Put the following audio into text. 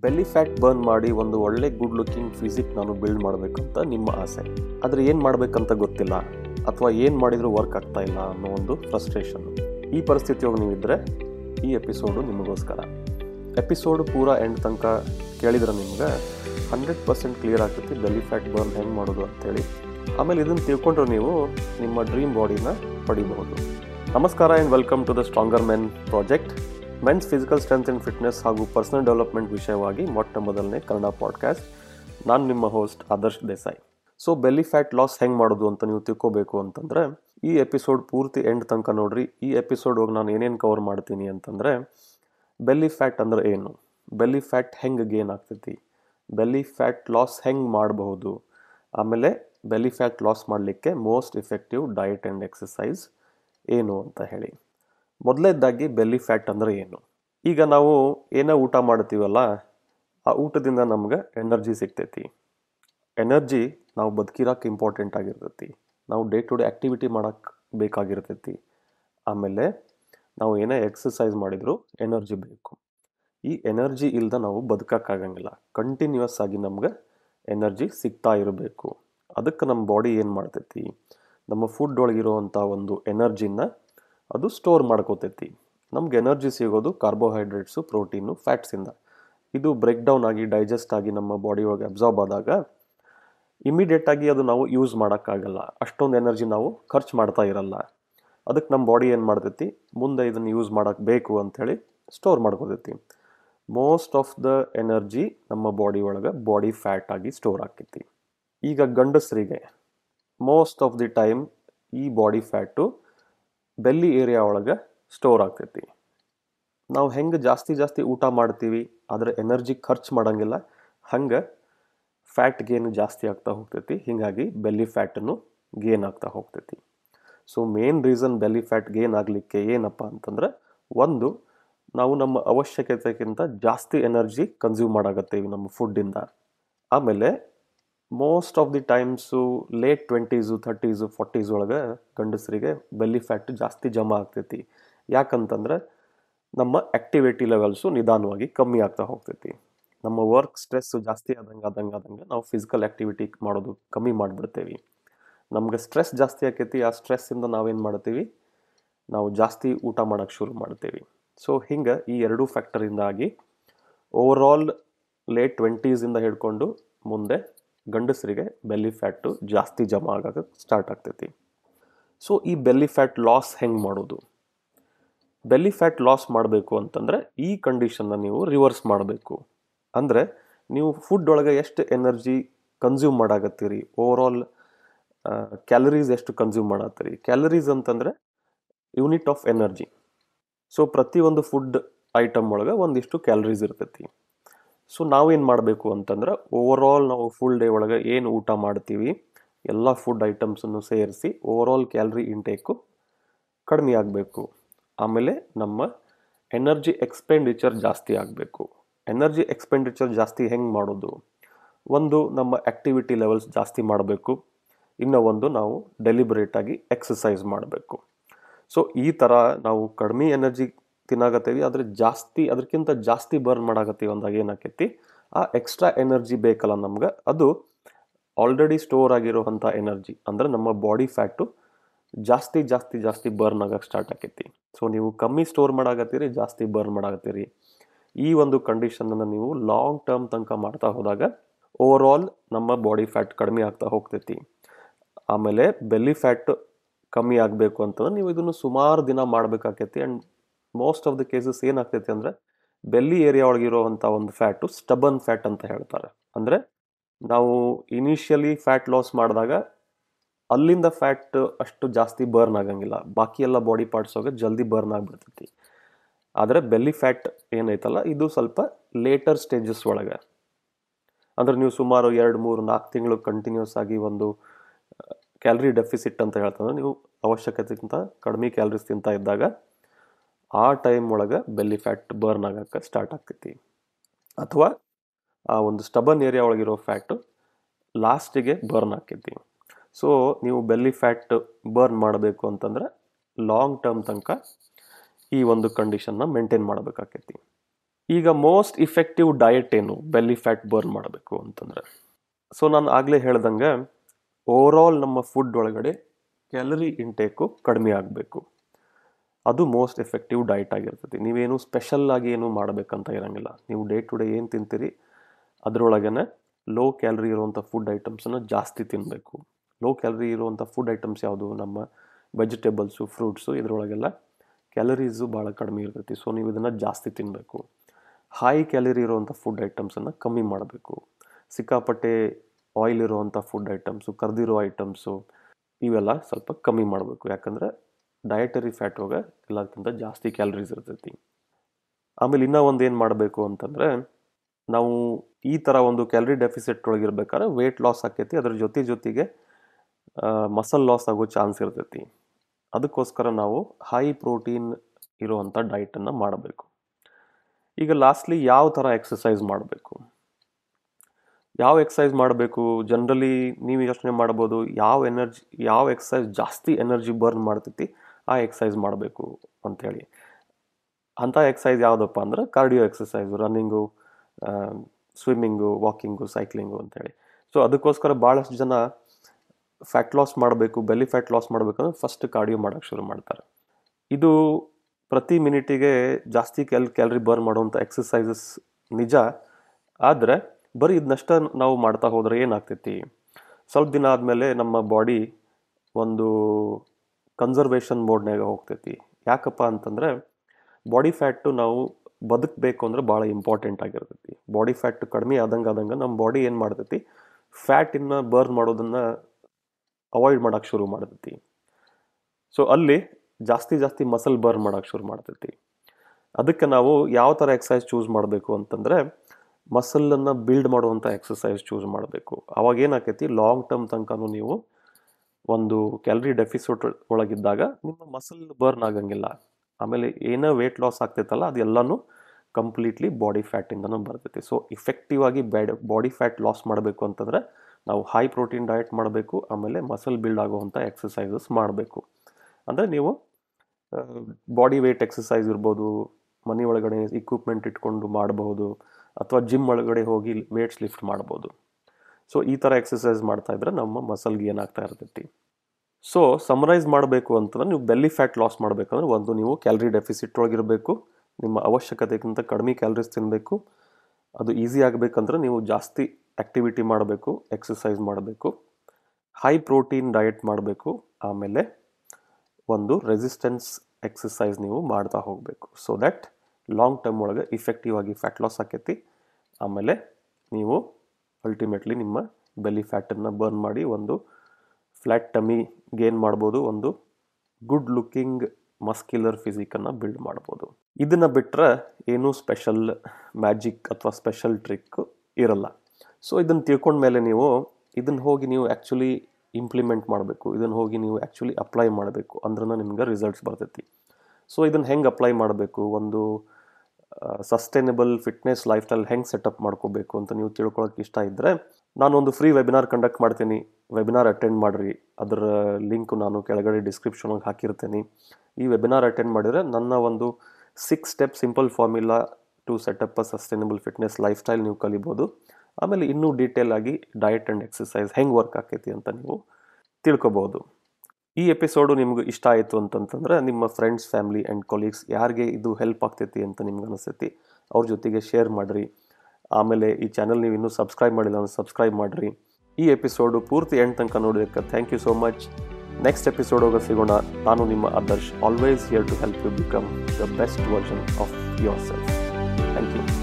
Belly fat burn ಮಾಡಿ ಒಂದು ಒಳ್ಳೆ ಗುಡ್ ಲುಕಿಂಗ್ ಫಿಸಿಕ್ ನಾನು ಬಿಲ್ಡ್ ಮಾಡಬೇಕಂತ ನಿಮ್ಮ ಆಸೆ. ಆದರೆ ಏನು ಮಾಡಬೇಕಂತ ಗೊತ್ತಿಲ್ಲ. ಅಥವಾ ಏನು ಮಾಡಿದರೂ ವರ್ಕ್ ಆಗ್ತಾ ಇಲ್ಲ ಅನ್ನೋ ಒಂದು ಫ್ರಸ್ಟ್ರೇಷನ್ ಈ ಪರಿಸ್ಥಿತಿಯೊಳಗೆ ನೀವಿದ್ದರೆ ಈ ಎಪಿಸೋಡು ನಿಮಗೋಸ್ಕರ. ಎಪಿಸೋಡು ಪೂರ ಎಂಡ್ ತನಕ ಕೇಳಿದ್ರೆ ನಿಮ್ಗೆ ಹಂಡ್ರೆಡ್ ಪರ್ಸೆಂಟ್ ಕ್ಲಿಯರ್ ಆಗ್ತೈತಿ ಬೆಲ್ಲಿ ಫ್ಯಾಟ್ ಬರ್ನ್ ಹೆಂಗೆ ಮಾಡೋದು ಅಂತೇಳಿ. ಆಮೇಲೆ ಇದನ್ನು ತಿಳ್ಕೊಂಡ್ರೆ ನೀವು ನಿಮ್ಮ ಡ್ರೀಮ್ ಬಾಡಿನ ಪಡಿಬಹುದು. ನಮಸ್ಕಾರ and welcome to the stronger men project men's physical strength and fitness ಹಾಗೂ ಪರ್ಸನಲ್ ಡೆವಲಪ್ಮೆಂಟ್ ವಿಷಯವಾಗಿ ಮೊಟ್ಟ ಮೊದಲನೇ ಕನ್ನಡ ಪಾಡ್ಕಾಸ್ಟ್ ನಾನು ನಿಮ್ಮ host Adarsh Desai. So belly fat loss ಹೆಂಗೆ ಮಾಡೋದು ಅಂತ ನೀವು ತಿಳ್ಕೋಬೇಕು ಅಂತಂದರೆ, ಈ ಎಪಿಸೋಡ್ ಪೂರ್ತಿ ಎಂಡ್ ತನಕ ನೋಡ್ರಿ. ಈ ಎಪಿಸೋಡ್ ಹೋಗಿ ನಾನು ಏನೇನು ಕವರ್ ಮಾಡ್ತೀನಿ ಅಂತಂದರೆ ಬೆಲ್ಲಿ ಫ್ಯಾಟ್ ಅಂದ್ರೆ ಏನು? ಬೆಲ್ಲಿ ಫ್ಯಾಟ್ ಹೆಂಗೆ ಗೇನ್ ಆಗ್ತೈತಿ? ಬೆಲ್ಲಿ ಫ್ಯಾಟ್ ಲಾಸ್ ಹೆಂಗೆ ಮಾಡಬಹುದು? ಆಮೇಲೆ ಬೆಲ್ಲಿ ಫ್ಯಾಟ್ ಲಾಸ್ ಮಾಡಲಿಕ್ಕೆ most effective diet and exercise ಏನು ಅಂತ ಹೇಳಿ. ಮೊದಲನೇದಾಗಿ ಬೆಲ್ಲಿ ಫ್ಯಾಟ್ ಅಂದರೆ ಏನು? ಈಗ ನಾವು ಏನೇ ಊಟ ಮಾಡ್ತೀವಲ್ಲ ಆ ಊಟದಿಂದ ನಮ್ಗೆ ಎನರ್ಜಿ ಸಿಗ್ತೈತಿ. ಎನರ್ಜಿ ನಾವು ಬದುಕಿರೋಕೆ ಇಂಪಾರ್ಟೆಂಟ್ ಆಗಿರ್ತೈತಿ. ನಾವು ಡೇ ಟು ಡೇ ಆ್ಯಕ್ಟಿವಿಟಿ ಮಾಡೋಕ್ಕೆ ಬೇಕಾಗಿರ್ತೈತಿ. ಆಮೇಲೆ ನಾವು ಏನೇ ಎಕ್ಸಸೈಸ್ ಮಾಡಿದರೂ ಎನರ್ಜಿ ಬೇಕು. ಈ ಎನರ್ಜಿ ಇಲ್ಲದ ನಾವು ಬದುಕೋಕ್ಕಾಗಂಗಿಲ್ಲ ಕಂಟಿನ್ಯೂಸ್ ಆಗಿ ನಮ್ಗೆ ಎನರ್ಜಿ ಸಿಗ್ತಾ ಇರಬೇಕು. ಅದಕ್ಕೆ ನಮ್ಮ ಬಾಡಿ ಏನು ಮಾಡ್ತೈತಿ? ನಮ್ಮ ಫುಡ್ ಒಳಗಿರುವಂಥ ಒಂದು ಎನರ್ಜಿನ ಅದು ಸ್ಟೋರ್ ಮಾಡ್ಕೋತೈತಿ. ನಮ್ಗೆ ಎನರ್ಜಿ ಸಿಗೋದು ಕಾರ್ಬೋಹೈಡ್ರೇಟ್ಸು ಪ್ರೋಟೀನು ಫ್ಯಾಟ್ಸಿಂದ ಇದು. ಬ್ರೇಕ್ ಡೌನ್ ಆಗಿ ಡೈಜೆಸ್ಟ್ ಆಗಿ ನಮ್ಮ ಬಾಡಿ ಒಳಗೆ ಅಬ್ಸಾರ್ಬ್ ಆದಾಗ ಇಮಿಡಿಯೇಟಾಗಿ ಅದು ನಾವು ಯೂಸ್ ಮಾಡೋಕ್ಕಾಗಲ್ಲ. ಅಷ್ಟೊಂದು ಎನರ್ಜಿ ನಾವು ಖರ್ಚು ಮಾಡ್ತಾ ಇರಲ್ಲ. ಅದಕ್ಕೆ ನಮ್ಮ ಬಾಡಿ ಏನು ಮಾಡ್ತೈತಿ? ಮುಂದೆ ಇದನ್ನು ಯೂಸ್ ಮಾಡೋಕ್ಕೆ ಬೇಕು ಅಂಥೇಳಿ ಸ್ಟೋರ್ ಮಾಡ್ಕೋತೈತಿ. ಮೋಸ್ಟ್ ಆಫ್ ದ ಎನರ್ಜಿ ನಮ್ಮ ಬಾಡಿ ಒಳಗೆ ಬಾಡಿ ಫ್ಯಾಟ್ ಆಗಿ ಸ್ಟೋರ್ ಆಕೈತಿ. ಈಗ ಗಂಡಸರಿಗೆ ಮೋಸ್ಟ್ ಆಫ್ ದಿ ಟೈಮ್ ಈ ಬಾಡಿ ಫ್ಯಾಟು ಬೆಲ್ಲಿ ಏರಿಯಾ ಒಳಗೆ ಸ್ಟೋರ್ ಆಗ್ತೈತಿ. ನಾವು ಹೆಂಗೆ ಜಾಸ್ತಿ ಜಾಸ್ತಿ ಊಟ ಮಾಡ್ತೀವಿ ಅದರ ಎನರ್ಜಿ ಖರ್ಚು ಮಾಡೋಂಗಿಲ್ಲ, ಹಂಗೆ ಫ್ಯಾಟ್ ಗೇನ್ ಜಾಸ್ತಿ ಆಗ್ತಾ ಹೋಗ್ತೈತಿ, ಹೀಗಾಗಿ ಬೆಲ್ಲಿ ಫ್ಯಾಟನ್ನು ಗೇನ್ ಆಗ್ತಾ ಹೋಗ್ತೈತಿ. So main reason belly fat gain ಆಗಲಿಕ್ಕೆ ಏನಪ್ಪ ಅಂತಂದ್ರೆ, ಒಂದು, ನಾವು ನಮ್ಮ ಅವಶ್ಯಕತೆಗಿಂತ ಜಾಸ್ತಿ ಎನರ್ಜಿ ಕನ್ಸ್ಯೂಮ್ ಮಾಡಾಕತ್ತೀವಿ ನಮ್ಮ ಫುಡ್ಡಿಂದ ಆಮೇಲೆ most of the times late twenties thirties forties ಒಳಗೆ ಗಂಡಸರಿಗೆ ಬೆಲ್ಲಿ ಫ್ಯಾಟ್ ಜಾಸ್ತಿ ಜಮಾ ಆಗ್ತೈತಿ. ಯಾಕಂತಂದ್ರೆ ನಮ್ಮ ಆ್ಯಕ್ಟಿವಿಟಿ ಲೆವೆಲ್ಸು ನಿಧಾನವಾಗಿ ಕಮ್ಮಿ ಆಗ್ತಾ ಹೋಗ್ತೈತಿ. ನಮ್ಮ ವರ್ಕ್ ಸ್ಟ್ರೆಸ್ಸು ಜಾಸ್ತಿ ಆದಂಗೆ ಆದಂಗೆ ಆದಂಗೆ ನಾವು ಫಿಸಿಕಲ್ ಆ್ಯಕ್ಟಿವಿಟಿ ಮಾಡೋದು ಕಮ್ಮಿ ಮಾಡಿಬಿಡ್ತೇವೆ. ನಮ್ಗೆ ಸ್ಟ್ರೆಸ್ ಜಾಸ್ತಿ ಆಕೈತಿ, ಆ ಸ್ಟ್ರೆಸ್ಸಿಂದ ನಾವೇನು ಮಾಡ್ತೀವಿ? ನಾವು ಜಾಸ್ತಿ ಊಟ ಮಾಡೋಕ್ಕೆ ಶುರು ಮಾಡ್ತೀವಿ. ಸೊ ಹಿಂಗೆ ಈ ಎರಡೂ ಫ್ಯಾಕ್ಟರಿಂದಾಗಿ ಓವರಾಲ್ ಲೇಟ್ ಟ್ವೆಂಟೀಸಿಂದ ಹಿಡ್ಕೊಂಡು ಮುಂದೆ ಗಂಡಸರಿಗೆ ಬೆಲ್ಲಿ ಫ್ಯಾಟು ಜಾಸ್ತಿ ಜಮಾ ಆಗೋಕ್ಕೆ ಸ್ಟಾರ್ಟ್ ಆಗ್ತೈತಿ. ಸೊ ಈ ಬೆಲ್ಲಿ ಫ್ಯಾಟ್ ಲಾಸ್ ಹೆಂಗೆ ಮಾಡೋದು? ಬೆಲ್ಲಿ ಫ್ಯಾಟ್ ಲಾಸ್ ಮಾಡಬೇಕು ಅಂತಂದರೆ ಈ ಕಂಡೀಷನ್ನ ನೀವು ರಿವರ್ಸ್ ಮಾಡಬೇಕು. ಅಂದರೆ ನೀವು ಫುಡ್ ಒಳಗೆ ಎಷ್ಟು ಎನರ್ಜಿ ಕನ್ಸ್ಯೂಮ್ ಮಾಡಾಕತ್ತೀರಿ? ಓವರಾಲ್ ಕ್ಯಾಲರೀಸ್ ಎಷ್ಟು ಕನ್ಸ್ಯೂಮ್ ಮಾಡತ್ತೀರಿ? ಕ್ಯಾಲರೀಸ್ ಅಂತಂದರೆ ಯೂನಿಟ್ ಆಫ್ ಎನರ್ಜಿ ಸೊ ಪ್ರತಿಯೊಂದು ಫುಡ್ ಐಟಮ್ ಒಳಗೆ ಒಂದಿಷ್ಟು ಕ್ಯಾಲರೀಸ್ ಇರ್ತೈತಿ. ಸೊ ನಾವೇನು ಮಾಡಬೇಕು ಅಂತಂದ್ರೆ ಓವರಾಲ್ ನಾವು ಫುಲ್ ಡೇ ಒಳಗೆ ಏನು ಊಟ ಮಾಡ್ತೀವಿ, ಎಲ್ಲ ಫುಡ್ ಐಟಮ್ಸನ್ನು ಸೇರಿಸಿ ಓವರ್ ಆಲ್ ಕ್ಯಾಲ್ರಿ ಇಂಟೇಕು ಕಡಿಮೆ ಆಗಬೇಕು. ಆಮೇಲೆ ನಮ್ಮ ಎನರ್ಜಿ ಎಕ್ಸ್ಪೆಂಡಿಚರ್ ಜಾಸ್ತಿ ಆಗಬೇಕು. ಎನರ್ಜಿ ಎಕ್ಸ್ಪೆಂಡಿಚರ್ ಜಾಸ್ತಿ ಹೆಂಗೆ ಮಾಡೋದು? ಒಂದು, ನಮ್ಮ ಆ್ಯಕ್ಟಿವಿಟಿ ಲೆವೆಲ್ಸ್ ಜಾಸ್ತಿ ಮಾಡಬೇಕು. ಇನ್ನು ಒಂದು, ನಾವು ಡೆಲಿಬ್ರೇಟಾಗಿ ಎಕ್ಸಸೈಸ್ ಮಾಡಬೇಕು. ಸೊ ಈ ಥರ ನಾವು ಕಡಿಮೆ ಎನರ್ಜಿ ತಿನ್ನಾಗತ್ತೀವಿ, ಆದರೆ ಜಾಸ್ತಿ, ಅದಕ್ಕಿಂತ ಜಾಸ್ತಿ ಬರ್ನ್ ಮಾಡಾಕತ್ತೀವಿ ಅಂದಾಗ ಏನಾಕೈತಿ? ಆ ಎಕ್ಸ್ಟ್ರಾ ಎನರ್ಜಿ ಬೇಕಲ್ಲ ನಮ್ಗೆ, ಅದು ಆಲ್ರೆಡಿ ಸ್ಟೋರ್ ಆಗಿರುವಂಥ ಎನರ್ಜಿ ಅಂದರೆ ನಮ್ಮ ಬಾಡಿ ಫ್ಯಾಟು ಜಾಸ್ತಿ ಜಾಸ್ತಿ ಜಾಸ್ತಿ ಬರ್ನ್ ಆಗಕ್ಕೆ ಸ್ಟಾರ್ಟ್ ಆಕೈತಿ. ಸೊ ನೀವು ಕಮ್ಮಿ ಸ್ಟೋರ್ ಮಾಡಾಕತ್ತೀರಿ ಜಾಸ್ತಿ ಬರ್ನ್ ಮಾಡಾಕತ್ತೀರಿ ಈ ಒಂದು ಕಂಡೀಷನನ್ನು ನೀವು ಲಾಂಗ್ ಟರ್ಮ್ ತನಕ ಮಾಡ್ತಾ ಹೋದಾಗ ಓವರಾಲ್ ನಮ್ಮ ಬಾಡಿ ಫ್ಯಾಟ್ ಕಡಿಮೆ ಆಗ್ತಾ ಹೋಗ್ತೈತಿ. ಆಮೇಲೆ ಬೆಲ್ಲಿ ಫ್ಯಾಟ್ ಕಮ್ಮಿ ಆಗಬೇಕು ಅಂತಂದ್ರೆ ನೀವು ಇದನ್ನು ಸುಮಾರು ದಿನ ಮಾಡಬೇಕಾಕೈತಿ and most of the cases ಏನಾಗ್ತೈತಿ ಅಂದರೆ ಬೆಲ್ಲಿ ಏರಿಯಾ ಒಳಗಿರುವಂಥ ಒಂದು ಫ್ಯಾಟು ಸ್ಟಬನ್ ಫ್ಯಾಟ್ ಅಂತ ಹೇಳ್ತಾರೆ. ಅಂದರೆ ನಾವು ಇನಿಷಿಯಲಿ ಫ್ಯಾಟ್ ಲಾಸ್ ಮಾಡಿದಾಗ ಅಲ್ಲಿಂದ ಫ್ಯಾಟ್ ಅಷ್ಟು ಜಾಸ್ತಿ ಬರ್ನ್ ಆಗಂಗಿಲ್ಲ. ಬಾಕಿ ಎಲ್ಲ ಬಾಡಿ ಪಾರ್ಟ್ಸ್ ಹೋಗಿ ಜಲ್ದಿ ಬರ್ನ್ ಆಗಿಬಿಡ್ತೈತಿ. ಆದರೆ ಬೆಲ್ಲಿ ಫ್ಯಾಟ್ ಏನೈತಲ್ಲ, ಇದು ಸ್ವಲ್ಪ ಲೇಟರ್ ಸ್ಟೇಜಸ್ ಒಳಗೆ. ಅಂದ್ರೆ ನೀವು ಸುಮಾರು ಎರಡು, ಮೂರು, ನಾಲ್ಕು ತಿಂಗಳು ಕಂಟಿನ್ಯೂಸ್ ಆಗಿ ಒಂದು ಕ್ಯಾಲ್ರಿ ಡೆಫಿಸಿಟ್ ಅಂತ ಹೇಳ್ತಂದ್ರೆ ನೀವು ಅವಶ್ಯಕತೆಗಿಂತ ಕಡಿಮೆ ಕ್ಯಾಲರೀಸ್ ತಿಂತ ಇದ್ದಾಗ ಆ ಟೈಮ್ ಒಳಗೆ ಬೆಲ್ಲಿ ಫ್ಯಾಟ್ ಬರ್ನ್ ಆಗಕ್ಕೆ ಸ್ಟಾರ್ಟ್ ಆಗ್ತೈತಿ. ಅಥವಾ ಆ ಒಂದು ಸ್ಟಬನ್ ಏರಿಯಾ ಒಳಗಿರೋ ಫ್ಯಾಟು ಲಾಸ್ಟಿಗೆ ಬರ್ನ್ ಆಕೈತಿ ಸೊ ನೀವು ಬೆಲ್ಲಿ ಫ್ಯಾಟ್ ಬರ್ನ್ ಮಾಡಬೇಕು ಅಂತಂದ್ರೆ ಲಾಂಗ್ ಟರ್ಮ್ ತನಕ ಈ ಒಂದು ಕಂಡೀಷನ್ನ ಮೇಂಟೈನ್ ಮಾಡಬೇಕಾಕೈತಿ. ಈಗ ಮೋಸ್ಟ್ ಇಫೆಕ್ಟಿವ್ ಡಯಟ್ ಏನು? ಬೆಲ್ಲಿ ಫ್ಯಾಟ್ ಬರ್ನ್ ಮಾಡಬೇಕು ಅಂತಂದ್ರೆ. ಸೊ ನಾನು ಆಗಲೇ ಹೇಳ್ದಂಗೆ ಓವರಾಲ್ ನಮ್ಮ ಫುಡ್ ಒಳಗಡೆ ಕ್ಯಾಲರಿ ಇಂಟೇಕು ಕಡಿಮೆ ಆಗಬೇಕು. ಅದು ಮೋಸ್ಟ್ ಎಫೆಕ್ಟಿವ್ ಡಯಟ್ ಆಗಿರ್ತೈತಿ. ನೀವೇನು ಸ್ಪೆಷಲ್ ಆಗಿ ಏನು ಮಾಡಬೇಕಂತ ಇರೋಂಗಿಲ್ಲ. ನೀವು ಡೇ ಟು ಡೇ ಏನು ತಿಂತೀರಿ, ಅದರೊಳಗನೆ ಲೋ ಕ್ಯಾಲರಿ ಇರುವಂಥ ಫುಡ್ ಐಟಮ್ಸನ್ನು ಜಾಸ್ತಿ ತಿನ್ನಬೇಕು ಲೋ ಕ್ಯಾಲರಿ ಇರುವಂಥ ಫುಡ್ ಐಟಮ್ಸ್ ಯಾವುದು? ನಮ್ಮ ವೆಜಿಟೇಬಲ್ಸು ಫ್ರೂಟ್ಸು ಇದರೊಳಗೆಲ್ಲ ಕ್ಯಾಲರೀಸು ಭಾಳ ಕಡಿಮೆ ಇರ್ತೈತಿ. ಸೊ ನೀವು ಇದನ್ನು ಜಾಸ್ತಿ ತಿನ್ನಬೇಕು ಹೈ ಕ್ಯಾಲರಿ ಇರುವಂಥ ಫುಡ್ ಐಟಮ್ಸನ್ನು ಕಮ್ಮಿ ಮಾಡಬೇಕು. ಸಿಕ್ಕಾಪಟ್ಟೆ ಆಯಿಲ್ ಇರುವಂಥ ಫುಡ್ ಐಟಮ್ಸು ಕರೆದಿರೋ ಐಟಮ್ಸು ಇವೆಲ್ಲ ಸ್ವಲ್ಪ ಕಮ್ಮಿ ಮಾಡಬೇಕು. ಯಾಕಂದರೆ ಡಯಟರಿ ಫ್ಯಾಟ್ ಒಳಗೆ ಎಲ್ಲದಕ್ಕಿಂತ ಜಾಸ್ತಿ ಕ್ಯಾಲರೀಸ್ ಇರ್ತೈತಿ. ಆಮೇಲೆ ಇನ್ನೂ ಒಂದು ಏನು ಮಾಡಬೇಕು ಅಂತಂದರೆ, ನಾವು ಈ ಥರ ಒಂದು ಕ್ಯಾಲರಿ ಡೆಫಿಸಿಟ್ ಒಳಗಿರ್ಬೇಕಾದ್ರೆ ವೆಯ್ಟ್ ಲಾಸ್ ಆಕೈತಿ, ಅದ್ರ ಜೊತೆ ಜೊತೆಗೆ ಮಸಲ್ ಲಾಸ್ ಆಗೋ ಚಾನ್ಸ್ ಇರ್ತೈತಿ. ಅದಕ್ಕೋಸ್ಕರ ನಾವು ಹೈ ಪ್ರೋಟೀನ್ ಇರುವಂಥ ಡಯಟನ್ನು ಮಾಡಬೇಕು. ಈಗ ಲಾಸ್ಟ್ಲಿ ಯಾವ ಥರ ಎಕ್ಸಸೈಸ್ ಮಾಡಬೇಕು? ಯಾವ ಎಕ್ಸಸೈಸ್ ಮಾಡಬೇಕು? ಜನರಲಿ ನೀವು ಯೋಚನೆ ಮಾಡ್ಬೋದು, ಯಾವ ಎನರ್ಜಿ ಯಾವ ಎಕ್ಸಸೈಸ್ ಜಾಸ್ತಿ ಎನರ್ಜಿ ಬರ್ನ್ ಮಾಡ್ತೈತಿ ಆ ಎಕ್ಸಸೈಸ್ ಮಾಡಬೇಕು ಅಂಥೇಳಿ ಅಂಥ ಎಕ್ಸಸೈಸ್ ಯಾವುದಪ್ಪ ಅಂದ್ರೆ cardio exercise running swimming, walking, cycling ಅಂಥೇಳಿ ಸೊ ಅದಕ್ಕೋಸ್ಕರ ಭಾಳಷ್ಟು ಜನ ಫ್ಯಾಟ್ ಲಾಸ್ ಮಾಡಬೇಕು ಬೆಲಿ ಫ್ಯಾಟ್ ಲಾಸ್ ಮಾಡಬೇಕಂದ್ರೆ ಫಸ್ಟ್ ಕಾರ್ಡಿಯೋ ಮಾಡೋಕ್ಕೆ ಶುರು ಮಾಡ್ತಾರೆ. ಇದು ಪ್ರತಿ ಮಿನಿಟಿಗೆ ಜಾಸ್ತಿ ಕ್ಯಾಲ್ ಕ್ಯಾಲ್ರಿ ಬರ್ನ್ ಮಾಡುವಂಥ ಎಕ್ಸಸೈಸಸ್ ನಿಜ. ಆದರೆ ಬರೀ ಇದನ್ನಷ್ಟ ನಾವು ಮಾಡ್ತಾ ಹೋದರೆ ಏನಾಗ್ತೈತಿ? ಸ್ವಲ್ಪ ದಿನ ಆದಮೇಲೆ ನಮ್ಮ ಬಾಡಿ ಒಂದು ಕನ್ಸರ್ವೇಷನ್ ಮೋಡ್ನಾಗ ಹೋಗ್ತೈತಿ. ಯಾಕಪ್ಪ ಅಂತಂದರೆ ಬಾಡಿ ಫ್ಯಾಟು ನಾವು ಬದುಕಬೇಕು ಅಂದ್ರೆ ಭಾಳ ಇಂಪಾರ್ಟೆಂಟ್ ಆಗಿರ್ತೈತಿ. ಬಾಡಿ ಫ್ಯಾಟ್ ಕಡಿಮೆ ಆದಂಗೆ ಆದಂಗೆ ನಮ್ಮ ಬಾಡಿ ಏನು ಮಾಡ್ತೈತಿ? ಫ್ಯಾಟಿನ ಬರ್ನ್ ಮಾಡೋದನ್ನು ಅವಾಯ್ಡ್ ಮಾಡೋಕ್ಕೆ ಶುರು ಮಾಡ್ತೈತಿ. ಸೊ ಅಲ್ಲಿ ಜಾಸ್ತಿ ಜಾಸ್ತಿ ಮಸಲ್ ಬರ್ನ್ ಮಾಡೋಕ್ಕೆ ಶುರು ಮಾಡ್ತೈತಿ. ಅದಕ್ಕೆ ನಾವು ಯಾವ ಥರ ಎಕ್ಸಸೈಸ್ ಚೂಸ್ ಮಾಡಬೇಕು ಅಂತಂದರೆ ಮಸಲನ್ನು ಬಿಲ್ಡ್ ಮಾಡುವಂಥ ಎಕ್ಸಸೈಸ್ ಚೂಸ್ ಮಾಡಬೇಕು. ಅವಾಗ ಏನಾಕೈತಿ ಲಾಂಗ್ ಟರ್ಮ್ ತನಕನೂ ನೀವು ಒಂದು ಕ್ಯಾಲರಿ ಡೆಫಿಸಿಟ್ ಒಳಗಿದ್ದಾಗ ನಿಮ್ಮ ಮಸಲ್ ಬರ್ನ್ ಆಗಂಗಿಲ್ಲ. ಆಮೇಲೆ ಏನೋ ವೇಟ್ ಲಾಸ್ ಆಗ್ತೈತಲ್ಲ, ಅದೆಲ್ಲನೂ ಕಂಪ್ಲೀಟ್ಲಿ ಬಾಡಿ ಫ್ಯಾಟಿಂದನೂ ಬರ್ತೈತಿ. ಸೊ ಇಫೆಕ್ಟಿವ್ ಆಗಿ ಬ್ಯಾಡ್ ಬಾಡಿ ಫ್ಯಾಟ್ ಲಾಸ್ ಮಾಡಬೇಕು ಅಂತಂದರೆ ನಾವು ಹೈ ಪ್ರೋಟೀನ್ ಡಯಟ್ ಮಾಡಬೇಕು, ಆಮೇಲೆ ಮಸಲ್ ಬಿಲ್ಡ್ ಆಗುವಂಥ ಎಕ್ಸಸೈಸಸ್ ಮಾಡಬೇಕು. ಅಂದರೆ ನೀವು ಬಾಡಿ ವೆಯ್ಟ್ ಎಕ್ಸಸೈಸ್ ಇರ್ಬೋದು, ಮನೆ ಒಳಗಡೆ ಇಕ್ವಿಪ್ಮೆಂಟ್ ಇಟ್ಕೊಂಡು ಮಾಡಬಹುದು ಅಥವಾ ಜಿಮ್ ಒಳಗಡೆ ಹೋಗಿ ವೇಟ್ಸ್ ಲಿಫ್ಟ್ ಮಾಡ್ಬೋದು. ಸೊ ಈ ಥರ ಎಕ್ಸಸೈಸ್ ಮಾಡ್ತಾ ಇದ್ರೆ ನಮ್ಮ ಮಸಲ್ಗೆ ಏನಾಗ್ತಾ ಇರ್ತೈತಿ. ಸೊ ಸಮರೈಸ್ ಮಾಡಬೇಕು ಅಂತಂದ್ರೆ ನೀವು ಬೆಲ್ಲಿ ಫ್ಯಾಟ್ ಲಾಸ್ ಮಾಡಬೇಕಂದ್ರೆ ಒಂದು, ನೀವು ಕ್ಯಾಲ್ರಿ ಡೆಫಿಸಿಟ್ ಒಳಗಿರಬೇಕು, ನಿಮ್ಮ ಅವಶ್ಯಕತೆಗಿಂತ ಕಡಿಮೆ ಕ್ಯಾಲರೀಸ್ ತಿನ್ನಬೇಕು ಅದು ಈಸಿ ಆಗಬೇಕಂದ್ರೆ ನೀವು ಜಾಸ್ತಿ ಆ್ಯಕ್ಟಿವಿಟಿ ಮಾಡಬೇಕು ಎಕ್ಸಸೈಸ್ ಮಾಡಬೇಕು. ಹೈ ಪ್ರೋಟೀನ್ ಡಯಟ್ ಮಾಡಬೇಕು, ಆಮೇಲೆ ಒಂದು ರೆಸಿಸ್ಟೆನ್ಸ್ ಎಕ್ಸಸೈಸ್ ನೀವು ಮಾಡ್ತಾ ಹೋಗಬೇಕು. ಸೊ ದ್ಯಾಟ್ ಲಾಂಗ್ ಟರ್ಮ್ ಒಳಗೆ ಇಫೆಕ್ಟಿವ್ ಆಗಿ ಫ್ಯಾಟ್ ಲಾಸ್ ಆಕೈತಿ. ಆಮೇಲೆ ನೀವು ಅಲ್ಟಿಮೇಟ್ಲಿ ನಿಮ್ಮ ಬೆಲಿ ಫ್ಯಾಟನ್ನು ಬರ್ನ್ ಮಾಡಿ ಒಂದು ಫ್ಲ್ಯಾಟ್ ಟಮಿ ಗೇನ್ ಮಾಡ್ಬೋದು, ಒಂದು ಗುಡ್ ಲುಕ್ಕಿಂಗ್ ಮಸ್ಕ್ಯುಲರ್ ಫಿಸಿಕನ್ನು ಬಿಲ್ಡ್ ಮಾಡ್ಬೋದು. ಇದನ್ನು ಬಿಟ್ಟರೆ ಏನೂ ಸ್ಪೆಷಲ್ ಮ್ಯಾಜಿಕ್ ಅಥವಾ ಸ್ಪೆಷಲ್ ಟ್ರಿಕ್ ಇರಲ್ಲ. ಸೊ ಇದನ್ನು ತಿಳ್ಕೊಂಡ್ಮೇಲೆ ನೀವು ಇದನ್ನು ಹೋಗಿ ನೀವು ಆ್ಯಕ್ಚುಲಿ ಇಂಪ್ಲಿಮೆಂಟ್ ಮಾಡಬೇಕು ಇದನ್ನು ಹೋಗಿ ನೀವು ಆ್ಯಕ್ಚುಲಿ ಅಪ್ಲೈ ಮಾಡಬೇಕು ಅಂದ್ರೆ ನಿಮ್ಗೆ ರಿಸಲ್ಟ್ಸ್ ಬರ್ತೈತಿ. ಸೊ ಇದನ್ನು ಹೆಂಗೆ ಅಪ್ಲೈ ಮಾಡಬೇಕು? ಒಂದು ಸಸ್ಟೈನಬಲ್ ಫಿಟ್ನೆಸ್ ಲೈಫ್ ಸ್ಟೈಲ್ ಹೆಂಗೆ ಸೆಟಪ್ ಮಾಡ್ಕೋಬೇಕು ಅಂತ ನೀವು ತಿಳ್ಕೊಳಕ್ಕೆ ಇಷ್ಟ ಇದ್ದರೆ ನಾನೊಂದು ಫ್ರೀ ವೆಬಿನಾರ್ ಕಂಡಕ್ಟ್ ಮಾಡ್ತೀನಿ. ವೆಬಿನಾರ್ ಅಟೆಂಡ್ ಮಾಡಿರಿ. ಅದರ ಲಿಂಕು ನಾನು ಕೆಳಗಡೆ ಡಿಸ್ಕ್ರಿಪ್ಷನಾಗಿ ಹಾಕಿರ್ತೀನಿ. ಈ ವೆಬಿನಾರ್ ಅಟೆಂಡ್ ಮಾಡಿದರೆ ನನ್ನ ಒಂದು six step simple formula to set up a sustainable fitness lifestyle ನೀವು ಕಲಿಬೋದು. ಆಮೇಲೆ ಇನ್ನೂ ಡೀಟೇಲ್ ಆಗಿ ಡಯಟ್ ಆ್ಯಂಡ್ ಎಕ್ಸಸೈಸ್ ಹೆಂಗೆ ವರ್ಕ್ ಆಕೈತಿ ಅಂತ ನೀವು ತಿಳ್ಕೊಬೋದು. ಈ ಎಪಿಸೋಡು ನಿಮ್ಗೆ ಇಷ್ಟ ಆಯಿತು ಅಂತಂತಂದ್ರೆ ನಿಮ್ಮ ಫ್ರೆಂಡ್ಸ್ ಫ್ಯಾಮಿಲಿ ಆ್ಯಂಡ್ ಕೊಲೀಗ್ಸ್ ಯಾರಿಗೆ ಇದು ಹೆಲ್ಪ್ ಆಗ್ತೈತಿ ಅಂತ ನಿಮ್ಗೆ ಅನಿಸ್ತೈತಿ ಅವ್ರ ಜೊತೆಗೆ ಶೇರ್ ಮಾಡಿರಿ. ಆಮೇಲೆ ಈ ಚಾನಲ್ ನೀವು ಇನ್ನೂ ಸಬ್ಸ್ಕ್ರೈಬ್ ಮಾಡಿಲ್ಲ ಅಂದ್ರೆ ಸಬ್ಸ್ಕ್ರೈಬ್ ಮಾಡಿರಿ. ಈ ಎಪಿಸೋಡು ಪೂರ್ತಿ ಎಂಡ್ ತನಕ ನೋಡೋದಕ್ಕೆ thank you so much next episode ಸಿಗೋಣ. ನಾನು ನಿಮ್ಮ Adarsh always here to help you become the best version of yourself thank you